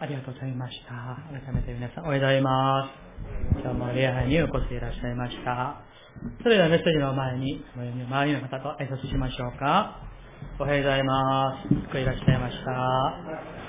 ありがとうございました。改めて皆さんおはようございます。今日も礼拝にお越しいらっしゃいました。それではメッセージの前に、周りの方と挨拶しましょうか。おはようございます。ごいらっしゃいました。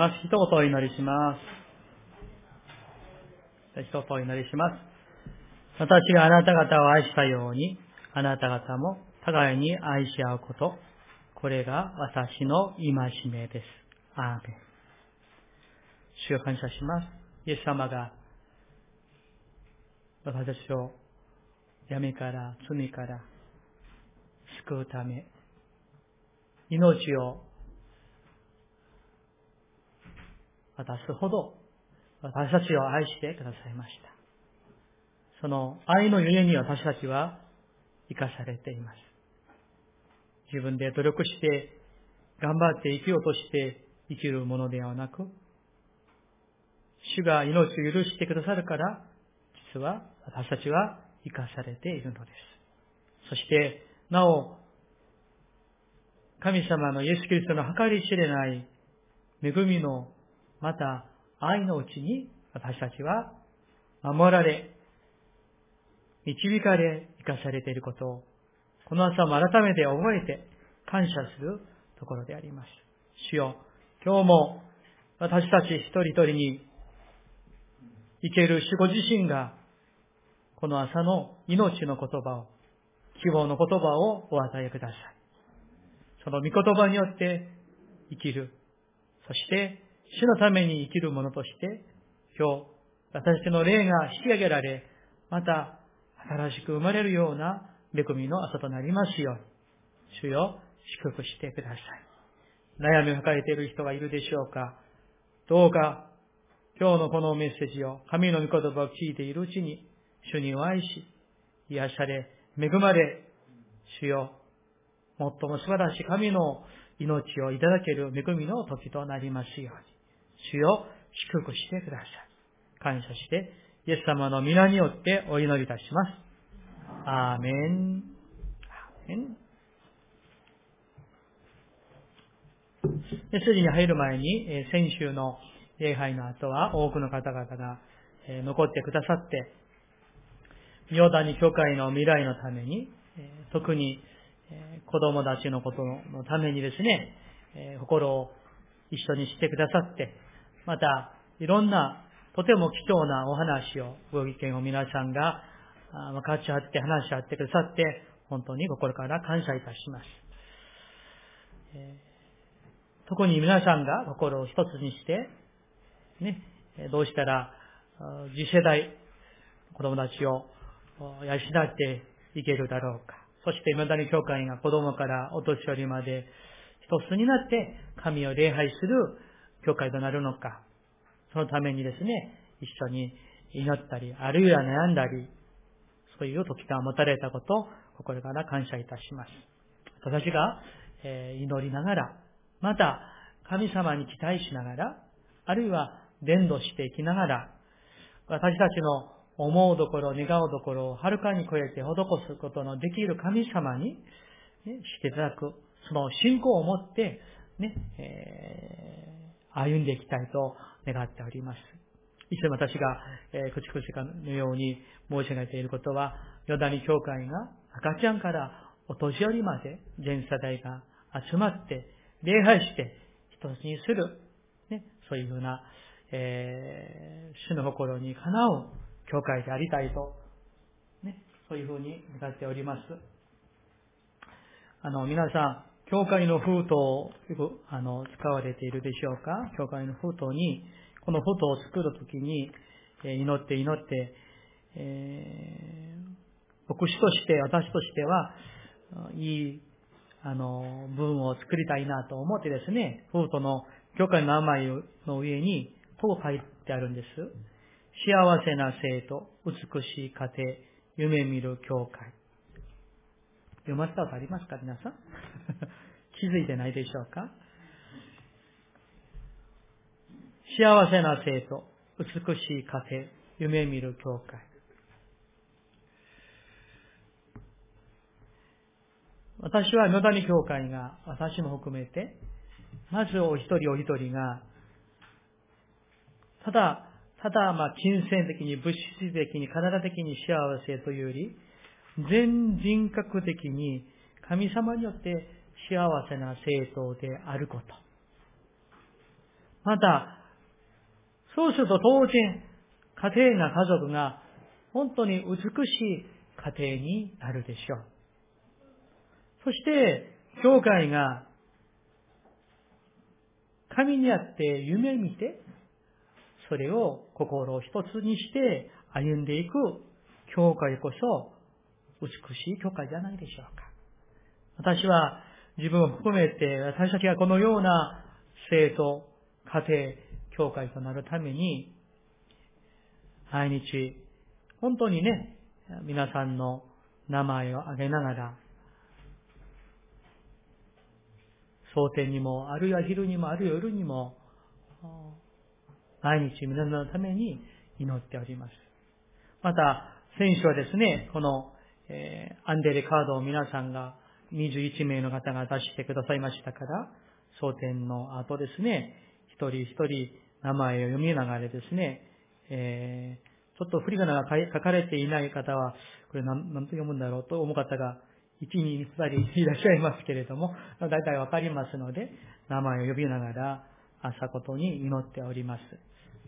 ます。一言お祈りします。一言お祈りします。私があなた方を愛したように、あなた方も互いに愛し合うこと。これが私の戒めです。アーメン。主を感謝します。イエス様が私たちを闇から罪から救うため、命を渡すほど私たちを愛してくださいました。その愛のゆえに私たちは生かされています。自分で努力して頑張って生きようとして生きるものではなく、主が命を許してくださるから、実は私たちは生かされているのです。そして、なお、神様のイエス・キリストの計り知れない恵みのまた愛のうちに私たちは守られ、導かれ、生かされていることを、この朝も改めて覚えて感謝するところであります。主よ、今日も私たち一人一人に生ける守護自身が、この朝の命の言葉を、希望の言葉をお与えください。その御言葉によって生きる。そして主のために生きる者として、今日、私たちの霊が引き上げられ、また、新しく生まれるような恵みの朝となりますように、主よ、祝福してください。悩みを抱えている人がいるでしょうかどうか、今日のこのメッセージを、神の御言葉を聞いているうちに、主にお会いし、癒され、恵まれ、主よ、最も素晴らしい神の命をいただける恵みの時となりますように。主よ、祝福してください。感謝して、イエス様の皆によってお祈りいたします。アーメン。アーメン。メッセージに入る前に、先週の礼拝の後は多くの方々が残ってくださって、妙谷教会の未来のために、特に子供たちのことのためにですね、心を一緒にしてくださって、また、いろんな、とても貴重なお話を、ご意見を皆さんが分かち合って話し合ってくださって、本当に心から感謝いたします。特に皆さんが心を一つにして、ね、どうしたら次世代、子供たちを養っていけるだろうか。そして、未だに教会が子供からお年寄りまで一つになって神を礼拝する教会となるのか、そのためにですね、一緒に祈ったり、あるいは悩んだり、そういう時間を持たれたことを心から感謝いたします。私が、え祈りながら、また神様に期待しながら、あるいは伝道していきながら、私たちの思うところ、願うところをはるかに超えて施すことのできる神様に、ね、していただく、その信仰を持って、ね、え歩んでいきたいと願っております。いつも私が、えー、口々のように申し上げていることは、ヨダニ教会が赤ちゃんからお年寄りまで全世代が集まって礼拝して一つにする、ね、そういうふうな、えー、主の心にかなう教会でありたいと、ね、そういうふうに願っております。あの、皆さん、教会の封筒をあの使われているでしょうか？教会の封筒に、この封筒を作るときに、え祈って祈って、えー、牧師として、私としては、いいあの、文を作りたいなと思ってですね、フートの教会の名前の上に、こう書いてあるんです。幸せな生徒、美しい家庭、夢見る教会。読ませたことありますか？皆さん気づいてないでしょうか？幸せな生徒、美しい家庭、夢見る教会。私は野谷教会が、私も含めて、まずお一人お一人が、ただ、ただ、まあ、金銭的に、物質的に、体的に幸せというより、全人格的に神様によって幸せな生徒であること。また、そうすると当然、家庭な家族が本当に美しい家庭になるでしょう。そして、教会が神にあって夢見て、それを心を一つにして歩んでいく教会こそ美しい教会じゃないでしょうか。私は自分を含めて私たちがこのような生徒、家庭、教会となるために、毎日、本当にね、皆さんの名前を挙げながら、蒼天にも、あるいは昼にも、あるいは夜にも、毎日皆さんのために祈っております。また、選手はですね、この、えー、アンデレカードを皆さんが21名の方が出してくださいましたから、蒼天の後ですね、一人一人名前を読みながらですね、えー、ちょっと振り仮名が書かれていない方は、これ何何と読むんだろうと思う方が、1、2、2人いらっしゃいますけれども、大体わかりますので、名前を呼びながら朝ことに祈っております。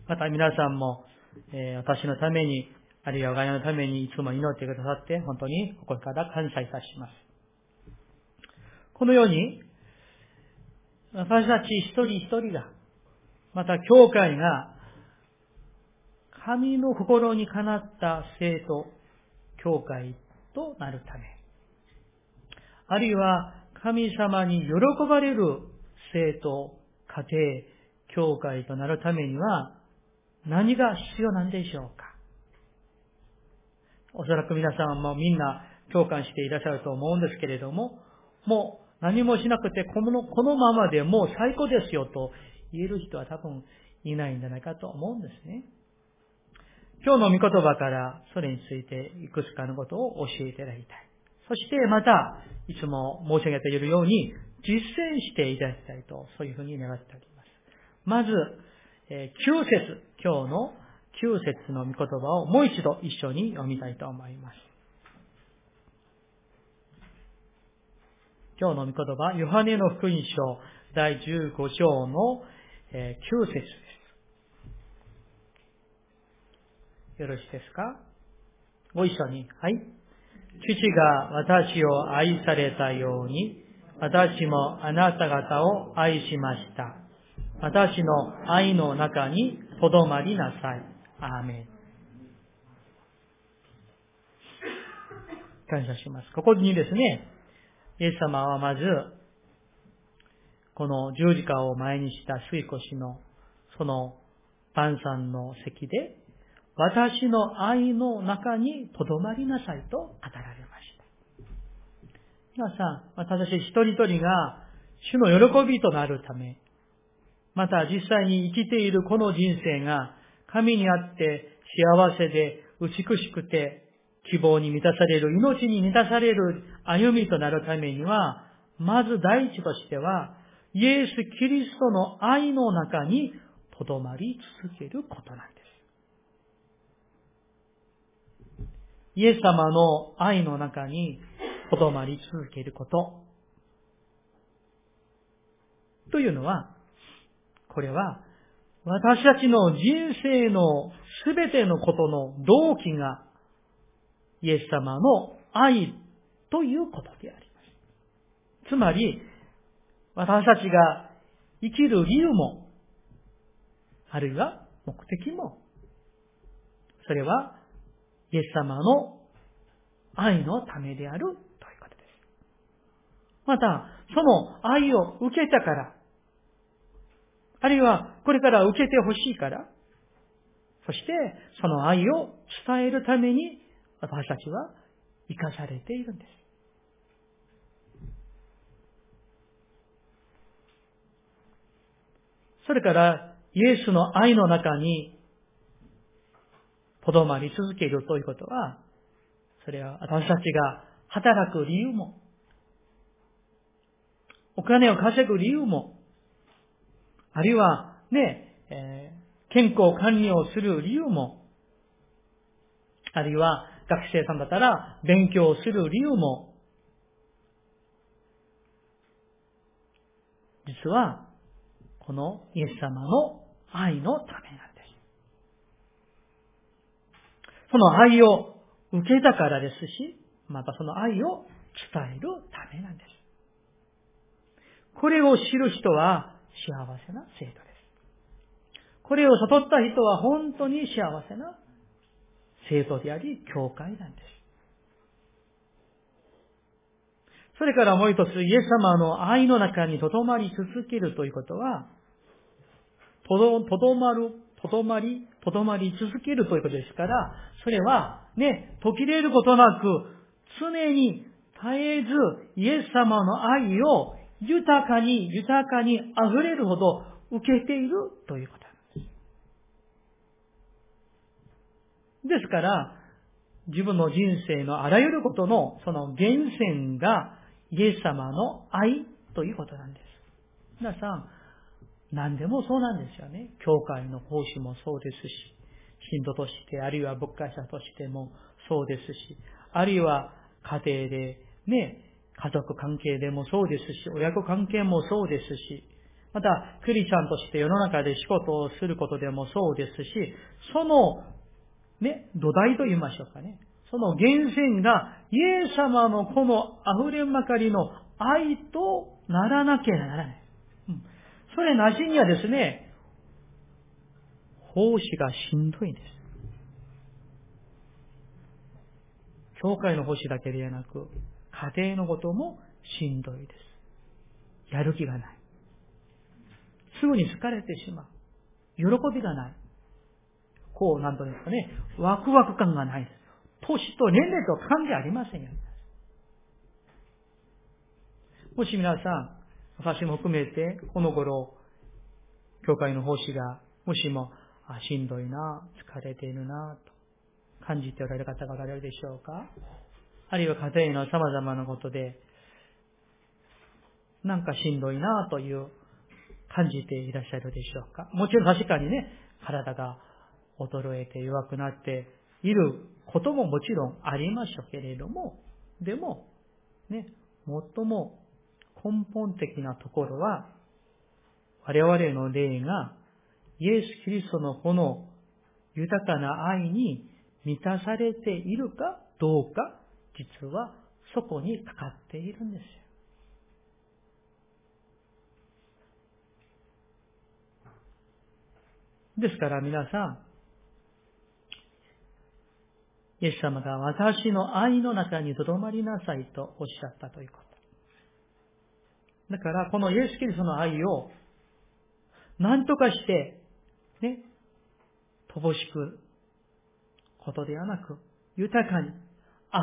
また皆さんも、えー、私のために、あるいは我がのためにいつも祈ってくださって、本当に心から感謝いたします。このように、私たち一人一人が、また教会が、神の心にかなった生徒、教会となるため、あるいは神様に喜ばれる生徒、家庭、教会となるためには、何が必要なんでしょうか。おそらく皆さんもみんな共感していらっしゃると思うんですけれども、もう何もしなくてこのこのままでもう最高ですよと言える人は多分いないんじゃないかと思うんですね。今日の御言葉からそれについていくつかのことを教えていただきたい。そしてまた、いつも申し上げているように、実践していただきたいと、そういうふうに願っております。まず、え9節、今日の9節の御言葉をもう一度一緒に読みたいと思います。今日の御言葉、ヨハネの福音書第15章の9節です。よろしいですか？ご一緒に。はい。父が私を愛されたように、私もあなた方を愛しました。私の愛の中にとどまりなさい。アーメン。感謝します。ここにですね、イエス様はまず、この十字架を前にした水越の、その晩餐の席で、私の愛の中にとどまりなさいと語られました。皆さん、私一人一人が主の喜びとなるため、また実際に生きているこの人生が神にあって幸せで美しくて希望に満たされる、命に満たされる歩みとなるためには、まず第一としては、イエス・キリストの愛の中にとどまり続けることなんです。イエス様の愛の中にとどまり続けること。というのは、これは、私たちの人生のすべてのことの動機がイエス様の愛ということであります。つまり、私たちが生きる理由も、あるいは目的も、それは、イエス様の愛のためであるということです。また、その愛を受けたから、あるいはこれから受けてほしいから、そしてその愛を伝えるために私たちは生かされているんです。それから、イエスの愛の中に、とどまり続けるということは、それは私たちが働く理由も、お金を稼ぐ理由も、あるいはね、え、健康管理をする理由も、あるいは学生さんだったら勉強する理由も、実は、このイエス様の愛のためなんです。その愛を受けたからですし、またその愛を伝えるためなんです。これを知る人は幸せな生徒です。これを悟った人は本当に幸せな生徒であり、教会なんです。それからもう一つ、イエス様の愛の中に留まり続けるということは、とど、とどまる、とどまり、とどまり続けるということですから、それは、ね、途切れることなく、常に絶えずイエス様の愛を豊かに、豊かに溢れるほど受けているということなんです。から、自分の人生のあらゆることのその源泉がイエス様の愛ということなんです。皆さん、何でもそうなんですよね。教会の奉仕もそうですし、信徒として、あるいは牧会者としてもそうですし、あるいは家庭でね、家族関係でもそうですし、親子関係もそうですし、また、クリスチャンとして世の中で仕事をすることでもそうですし、その、ね、土台と言いましょうかね。その源泉が、イエス様のこの溢れまかりの愛とならなきゃならない。うん、それなしにはですね、奉仕がしんどいんです。教会の奉仕だけではなく、家庭のこともしんどいです。やる気がない。すぐに疲れてしまう。喜びがない。こう、なんとですかね、ワクワク感がないです。年と年齢と関係ありませんよ。もし皆さん、私も含めて、この頃、教会の奉仕が、もしも、あ、しんどいな、疲れているな、と感じておられる方がおられるでしょうかあるいは家庭の様々なことで、なんかしんどいなという感じていらっしゃるでしょうか。もちろん確かにね、体が衰えて弱くなっていることももちろんありましょうけれども、でも、ね、最も根本的なところは、我々の霊がイエス・キリストのこの豊かな愛に満たされているかどうか実はそこにかかっているんですよ。ですから皆さん、イエス様が私の愛の中に留まりなさいとおっしゃったということ。だからこのイエス・キリストの愛を何とかして、ね、乏しくことではなく、豊かに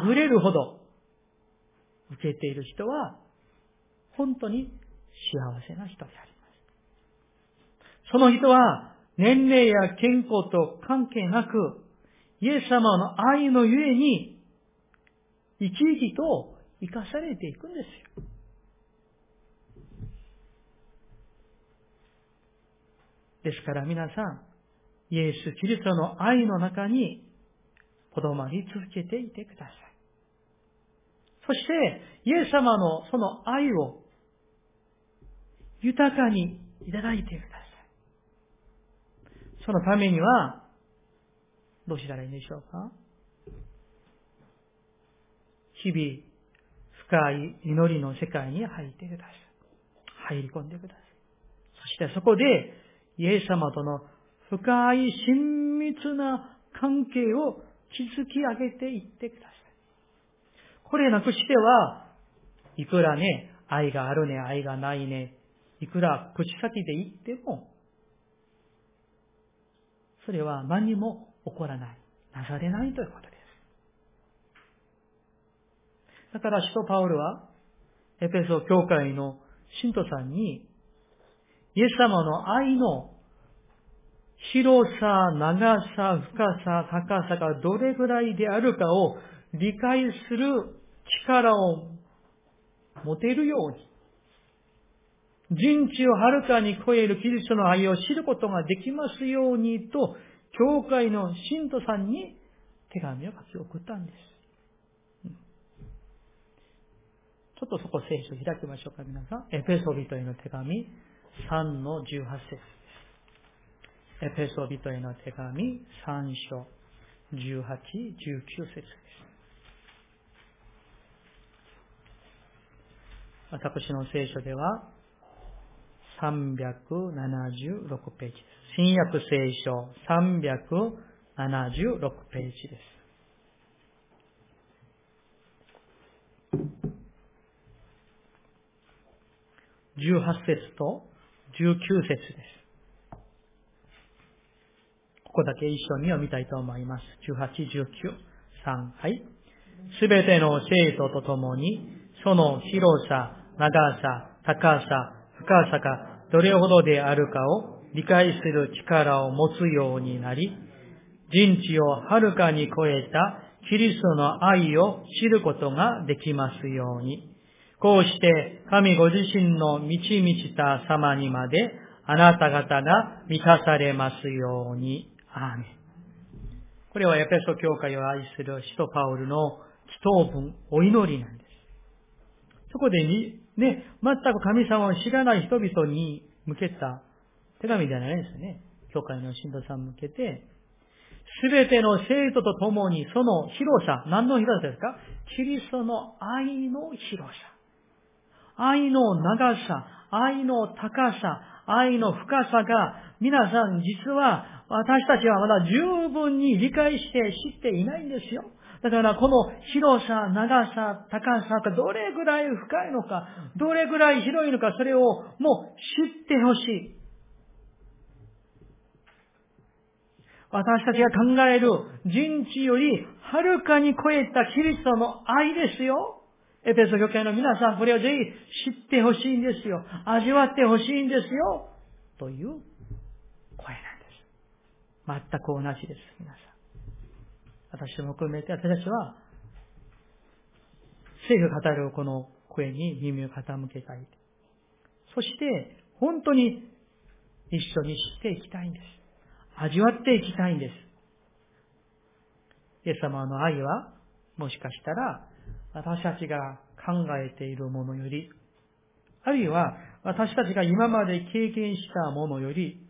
溢れるほど受けている人は、本当に幸せな人であります。その人は、年齢や健康と関係なく、イエス様の愛のゆえに、生き生きと生かされていくんですよ。ですから皆さん、イエス・キリストの愛の中にとどまり続けていてください。そして、イエス様のその愛を豊かにいただいてください。そのためには、どうしたらいいんでしょうか？日々、深い祈りの世界に入ってください。入り込んでください。そしてそこで、イエス様との深い親密な関係を築き上げていってください。これなくしては、いくらね、愛があるね、愛がないね、いくら口先で言っても、それは何も起こらない、なされないということです。だから、使徒パウルは、エペソ教会の信徒さんに、イエス様の愛の広さ、長さ、深さ、高さがどれぐらいであるかを理解する力を持てるように、人知をはるかに超えるキリストの愛を知ることができますようにと、教会の信徒さんに手紙を書き送ったんです。ちょっとそこ聖書開きましょうか、皆さん。エペソビトへの手紙3の18節です。エペソビトへの手紙3章18、19節です。私の聖書では376ページです。新約聖書376ページです。18節と19節です。ここだけ一緒に読みたいと思います。18、19、3、はい。すべての生徒と共に、その広さ、長さ、高さ、深さがどれほどであるかを理解する力を持つようになり、人知をはるかに超えたキリストの愛を知ることができますように。こうして神ご自身の満ち満ちた様にまであなた方が満たされますように。アーメン。これはエペソ教会を愛する使徒パウルの祈祷文、お祈りなんです。そこでに、ね、全く神様を知らない人々に向けた手紙ではないですよね。教会の信徒さん向けて、すべての生徒と共にその広さ、何の広さですか？キリストの愛の広さ。愛の長さ、愛の高さ、愛の深さが、皆さん実は私たちはまだ十分に理解して知っていないんですよ。だからこの広さ、長さ、高さがどれぐらい深いのか、どれぐらい広いのか、それをもう知ってほしい。私たちが考える人知よりはるかに超えたキリストの愛ですよ。エペソ教会の皆さん、これをぜひ知ってほしいんですよ。味わってほしいんですよ。という声なんです。全く同じです、皆さん。私も含めて私たちは、政府語るこの声に耳を傾けたい。そして、本当に一緒に知っていきたいんです。味わっていきたいんです。イエス様の愛は、もしかしたら、私たちが考えているものより、あるいは私たちが今まで経験したものより、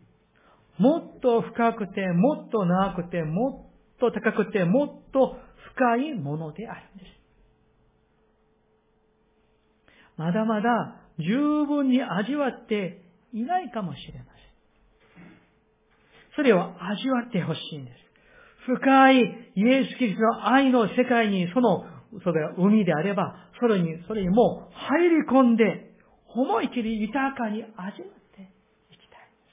もっと深くて、もっと長くて、もっと高くて、もっと深いものであるんです。まだまだ十分に味わっていないかもしれません。それを味わってほしいんです。深いイエス・キリストの愛の世界にそのそれが海であれば、それに、それにもう入り込んで、思い切り豊かに味わっていきたいんで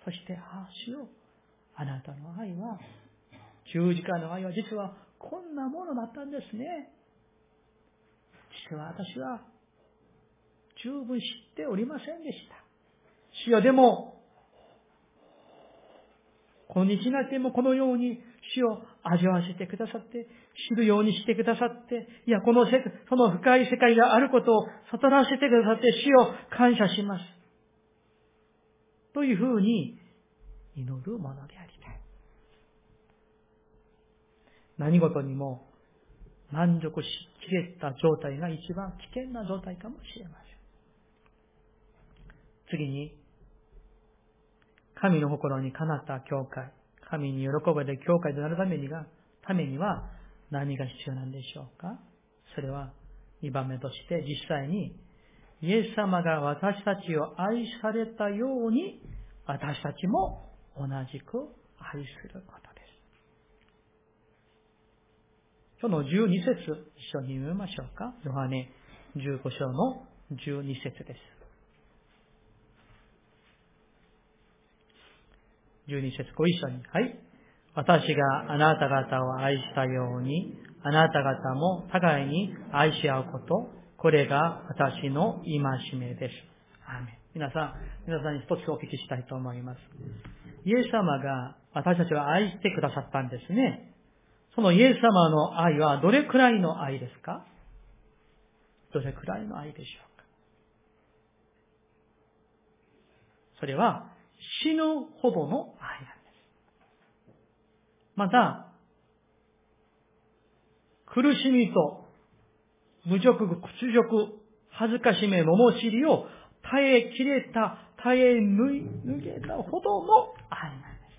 す。そして、ああ、しよ。あなたの愛は、十字架の愛は実はこんなものだったんですね。実は私は十分知っておりませんでした。主よでも、今日になってもこのように死を味わわせてくださって、知るようにしてくださって、いや、この世その深い世界があることを悟らせてくださって死を感謝します。というふうに祈るものでありたい。何事にも満足しきれた状態が一番危険な状態かもしれません。次に、神の心にかなった教会。神に喜ばれる教会となるためにが、ためには何が必要なんでしょうか？それは2番目として実際にイエス様が私たちを愛されたように私たちも同じく愛することです。今日の12節一緒に読みましょうか。ヨハネ15章の12節です。12節ご一緒に。はい。私があなた方を愛したように、あなた方も互いに愛し合うこと、これが私の戒めです。アメ皆さん、皆さんに一つお聞きしたいと思います。イエス様が私たちを愛してくださったんですね。そのイエス様の愛はどれくらいの愛ですか？どれくらいの愛でしょうか？それは死ぬほどの愛なんです。また、苦しみと侮辱、屈辱、恥ずかしめ、罵りを耐えきれた、耐え抜けたほどの愛なんです。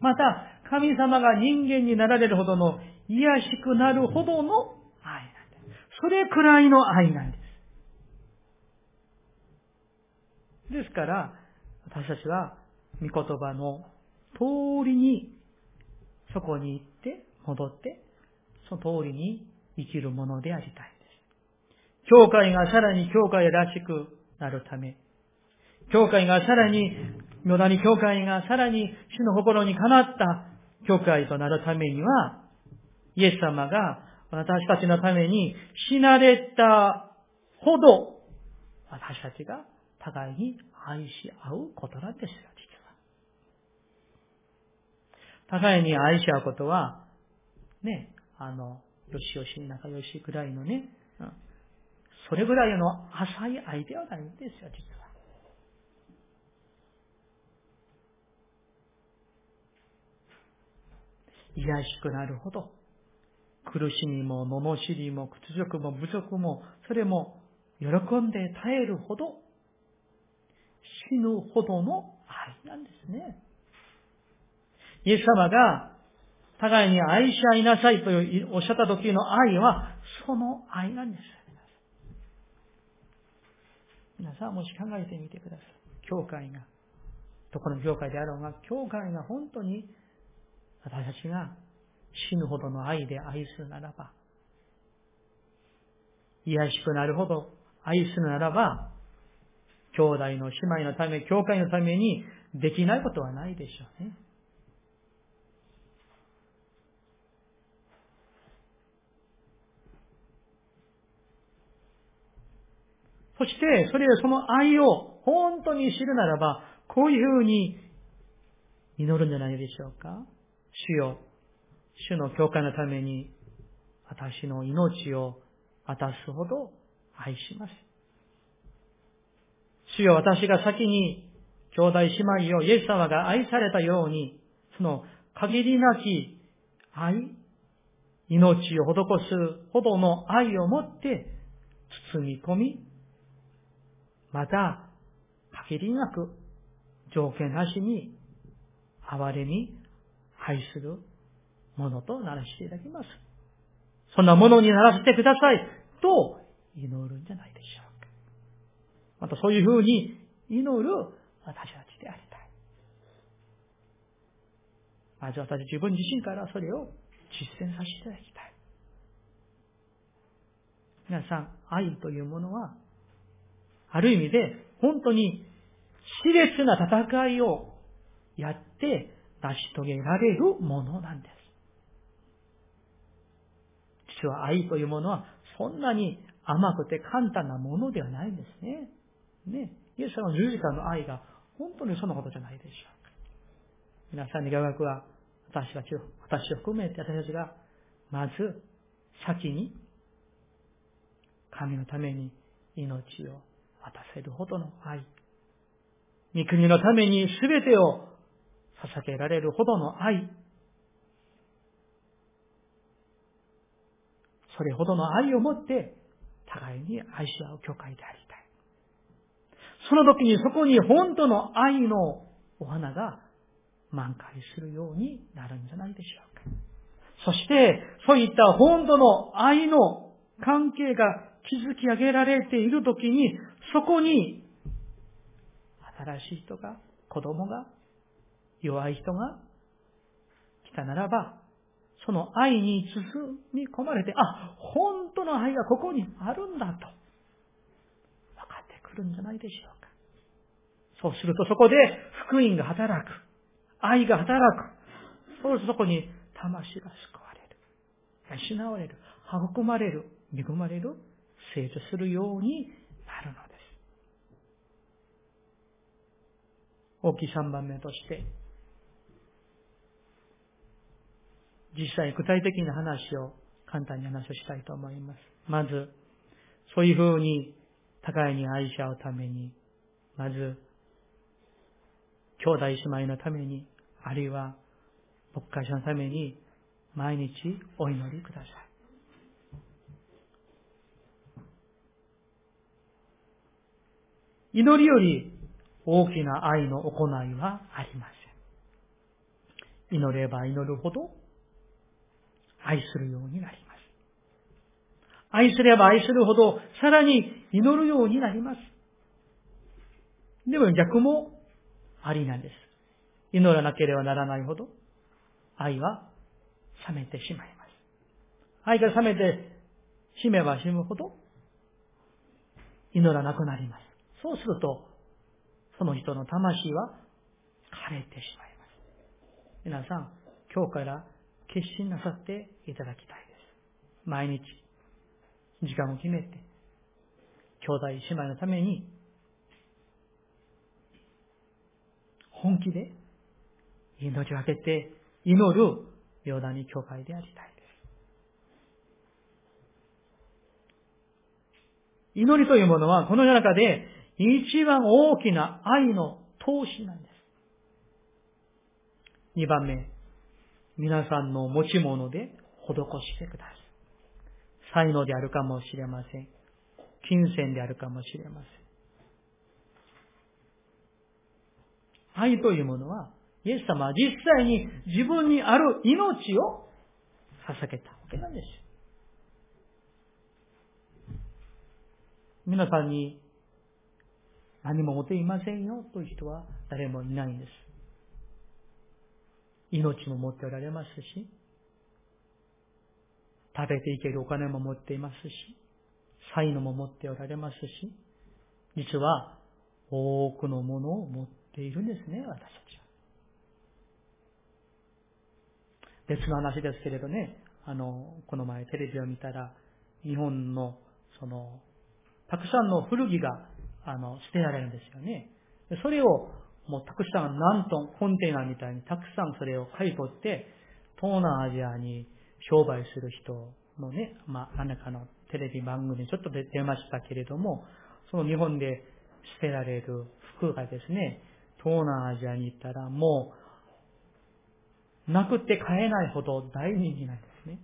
また、神様が人間になられるほどの癒しくなるほどの愛なんです。それくらいの愛なんです。ですから、私たちは、御言葉の通りに、そこに行って、戻って、その通りに生きるものでありたいです。教会がさらに教会らしくなるため、教会がさらに、無駄に教会がさらに主の心にかなった教会となるためには、イエス様が私たちのために死なれたほど、私たちが互いに愛し合うことなんですよ、実は。互いに愛し合うことは、ね、あの、よしよし、仲良しぐらいのね、うん、それぐらいの浅い愛ではないんですよ、実は。癒しくなるほど、苦しみも、罵りも、屈辱も、侮辱も、それも喜んで耐えるほど、死ぬほどの愛なんですね。イエス様が互いに愛し合いなさいとおっしゃった時の愛は、その愛なんです。皆さんもし考えてみてください。教会が、どこの教会であろうが、教会が本当に私たちが死ぬほどの愛で愛するならば、癒しくなるほど愛するならば、兄弟の姉妹のため、教会のためにできないことはないでしょうね。そして、それをその愛を本当に知るならば、こういうふうに祈るんじゃないでしょうか。主よ、主の教会のために私の命を渡すほど愛します。主よ、私が先に兄弟姉妹をイエス様が愛されたように、その限りなき愛、命を施すほどの愛を持って包み込み、また、限りなく、条件なしに、哀れみ、愛するものとならしていただきます。そんなものにならせてくださいと祈るんじゃないでしょう。またそういうふうに祈る私たちでありたい。まず私自分自身からそれを実践させていただきたい。皆さん、愛というものはある意味で、本当に熾烈な戦いをやって成し遂げられるものなんです。実は愛というものはそんなに甘くて簡単なものではないんですね。ね。イエス様の十字架の愛が本当にそのことじゃないでしょうか。皆さんに雅楽は私たちを、私を含めて私たちがまず先に神のために命を渡せるほどの愛。御国のために全てを捧げられるほどの愛。それほどの愛を持って互いに愛し合う教会でありたい。その時にそこに本当の愛のお花が満開するようになるんじゃないでしょうか。そして、そういった本当の愛の関係が築き上げられている時に、そこに、新しい人が、子供が、弱い人が来たならば、その愛に包み込まれて、あ、本当の愛がここにあるんだと、くるんじゃないでしょうか。そうするとそこで福音が働く。愛が働く。そうするとそこに魂が救われる。養われる。育まれる。恵まれる。成長するようになるのです。大きい3番目として、実際具体的な話を簡単に話をしたいと思います。まず、そういうふうに互いに愛し合うために、まず、兄弟姉妹のために、あるいは牧会者のために、毎日お祈りください。祈りより大きな愛の行いはありません。祈れば祈るほど愛するようになります。愛すれば愛するほどさらに祈るようになります。でも逆もありなんです。祈らなければならないほど愛は冷めてしまいます。愛が冷めて死めば死ぬほど祈らなくなります。そうすると、その人の魂は枯れてしまいます。皆さん、今日から決心なさっていただきたいです。毎日、時間を決めて、兄弟姉妹のために、本気で命を懸けて祈るヨダニ教会でありたいです。祈りというものは、この世の中で一番大きな愛の投資なんです。二番目、皆さんの持ち物で施してください。才能であるかもしれません。金銭であるかもしれません。愛というものは、イエス様は実際に自分にある命を捧げたわけなんです。皆さんに何も持っていませんよという人は誰もいないんです。命も持っておられますし、食べていけるお金も持っていますし、才能も持っておられますし、実は多くのものを持っているんですね、私たちは。別の話ですけれどね、あの、この前テレビを見たら、日本の、その、たくさんの古着が、あの、捨てられるんですよね。それをもうたくさん何トン、コンテナみたいにたくさんそれを買い取って、東南アジアに商売する人のね、まあ、何かのテレビ番組にちょっと出ましたけれども、その日本で捨てられる服がですね、東南アジアに行ったらもう、なくって買えないほど大人気なんですね。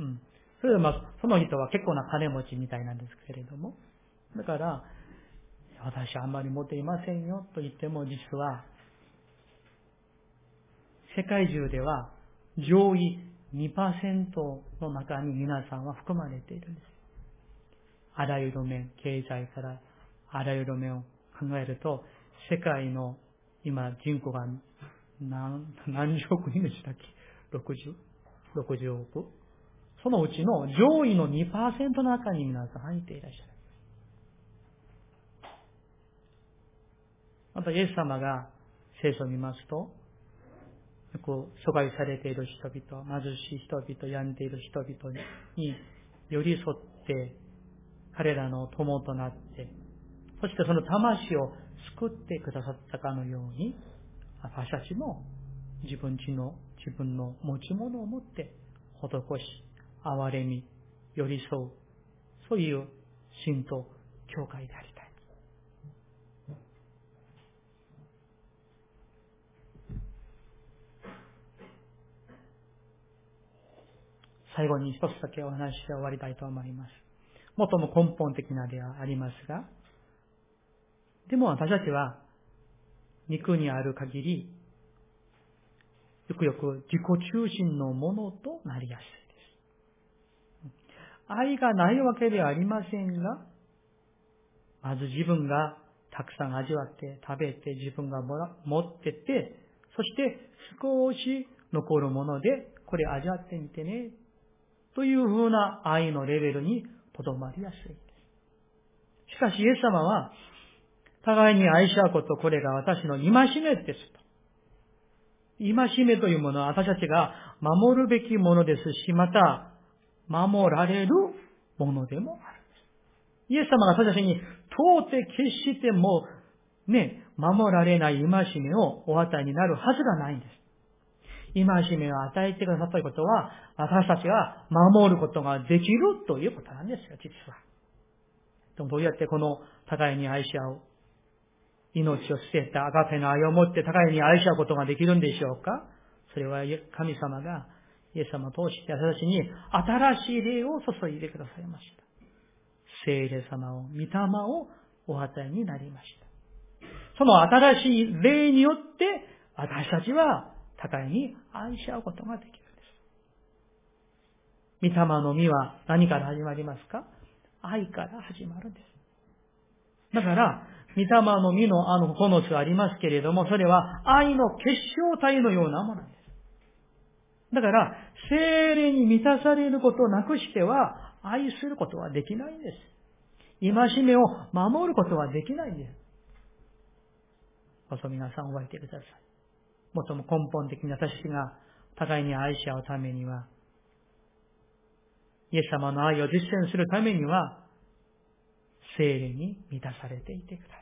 うん。それでまあ、その人は結構な金持ちみたいなんですけれども。だから、私はあんまり持っていませんよと言っても実は、世界中では上位2%の中に皆さんは含まれているんです。あらゆる面、経済からあらゆる面を考えると、世界の今人口が何何十億人でしたっけ ?60? 60億？そのうちの上位の2%の中に皆さん入っていらっしゃる。また、イエス様が聖書を見ますと、よく疎外されている人々、貧しい人々、病んでいる人々に寄り添って、彼らの友となって、そしてその魂を救ってくださったかのように、私たちも自分ちの自分の持ち物を持って施し、憐れみ、寄り添う、そういう神と教会でありたい最後に一つだけお話しして終わりたいと思います。最も根本的なではありますが、でも私たちは肉にある限り、よくよく自己中心のものとなりやすいです。愛がないわけではありませんが、まず自分がたくさん味わって食べて自分が持ってて、そして少し残るもので、これ味わってみてね。というふうな愛のレベルにとどまりやすいです。しかし、イエス様は、互いに愛し合うこと、これが私の戒めですと。戒めというものは私たちが守るべきものですし、また、守られるものでもあるんです。イエス様が私たちに、到底決しても、ね、守られない戒めをお与えになるはずがないんです。戒めを与えてくださったことは、私たちが守ることができるということなんですよ、実は。でもどうやってこの互いに愛し合う、命を捨てた赤ペの愛を持って互いに愛し合うことができるんでしょうか？それは神様がイエス様を通して私たちに新しい霊を注いでくださいました。聖霊様を、御霊をお与えになりました。その新しい霊によって私たちは互いに愛し合うことができるんです。御霊の実は何から始まりますか？愛から始まるんです。だから、御霊の実のあの9つありますけれども、それは愛の結晶体のようなものなんです。だから、精霊に満たされることなくしては、愛することはできないんです。戒めを守ることはできないんです。どうぞ皆さん覚えてください。最も根本的に私たちが互いに愛し合うためには、イエス様の愛を実践するためには、精霊に満たされていてください。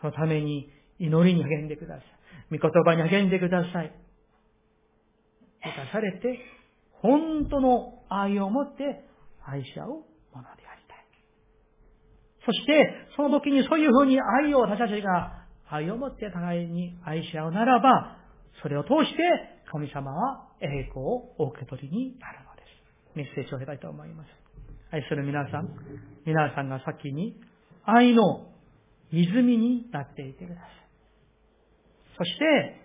そのために祈りに励んでください。御言葉に励んでください。満たされて、本当の愛を持って愛し合うものでありたい。そして、その時にそういうふうに愛を私たちが愛を持って互いに愛し合うならば、それを通して神様は栄光をお受け取りになるのです。メッセージを得たいと思います。愛する皆さん、皆さんが先に愛の泉になっていてください。そして、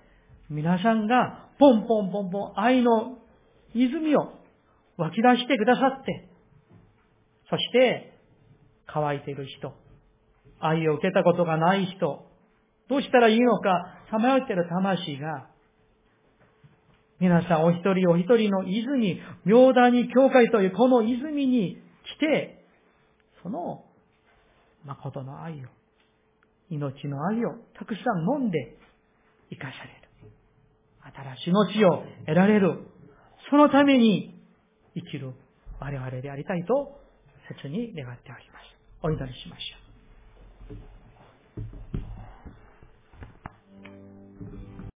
皆さんがポンポンポンポン愛の泉を湧き出してくださって、そして、乾いている人、愛を受けたことがない人、どうしたらいいのか、さまよっている魂が、皆さんお一人お一人の泉、妙谷教会というこの泉に来て、その誠の愛を、命の愛をたくさん飲んで生かされる。新しい命を得られる。そのために生きる我々でありたいと切に願っております。お祈りしましょう。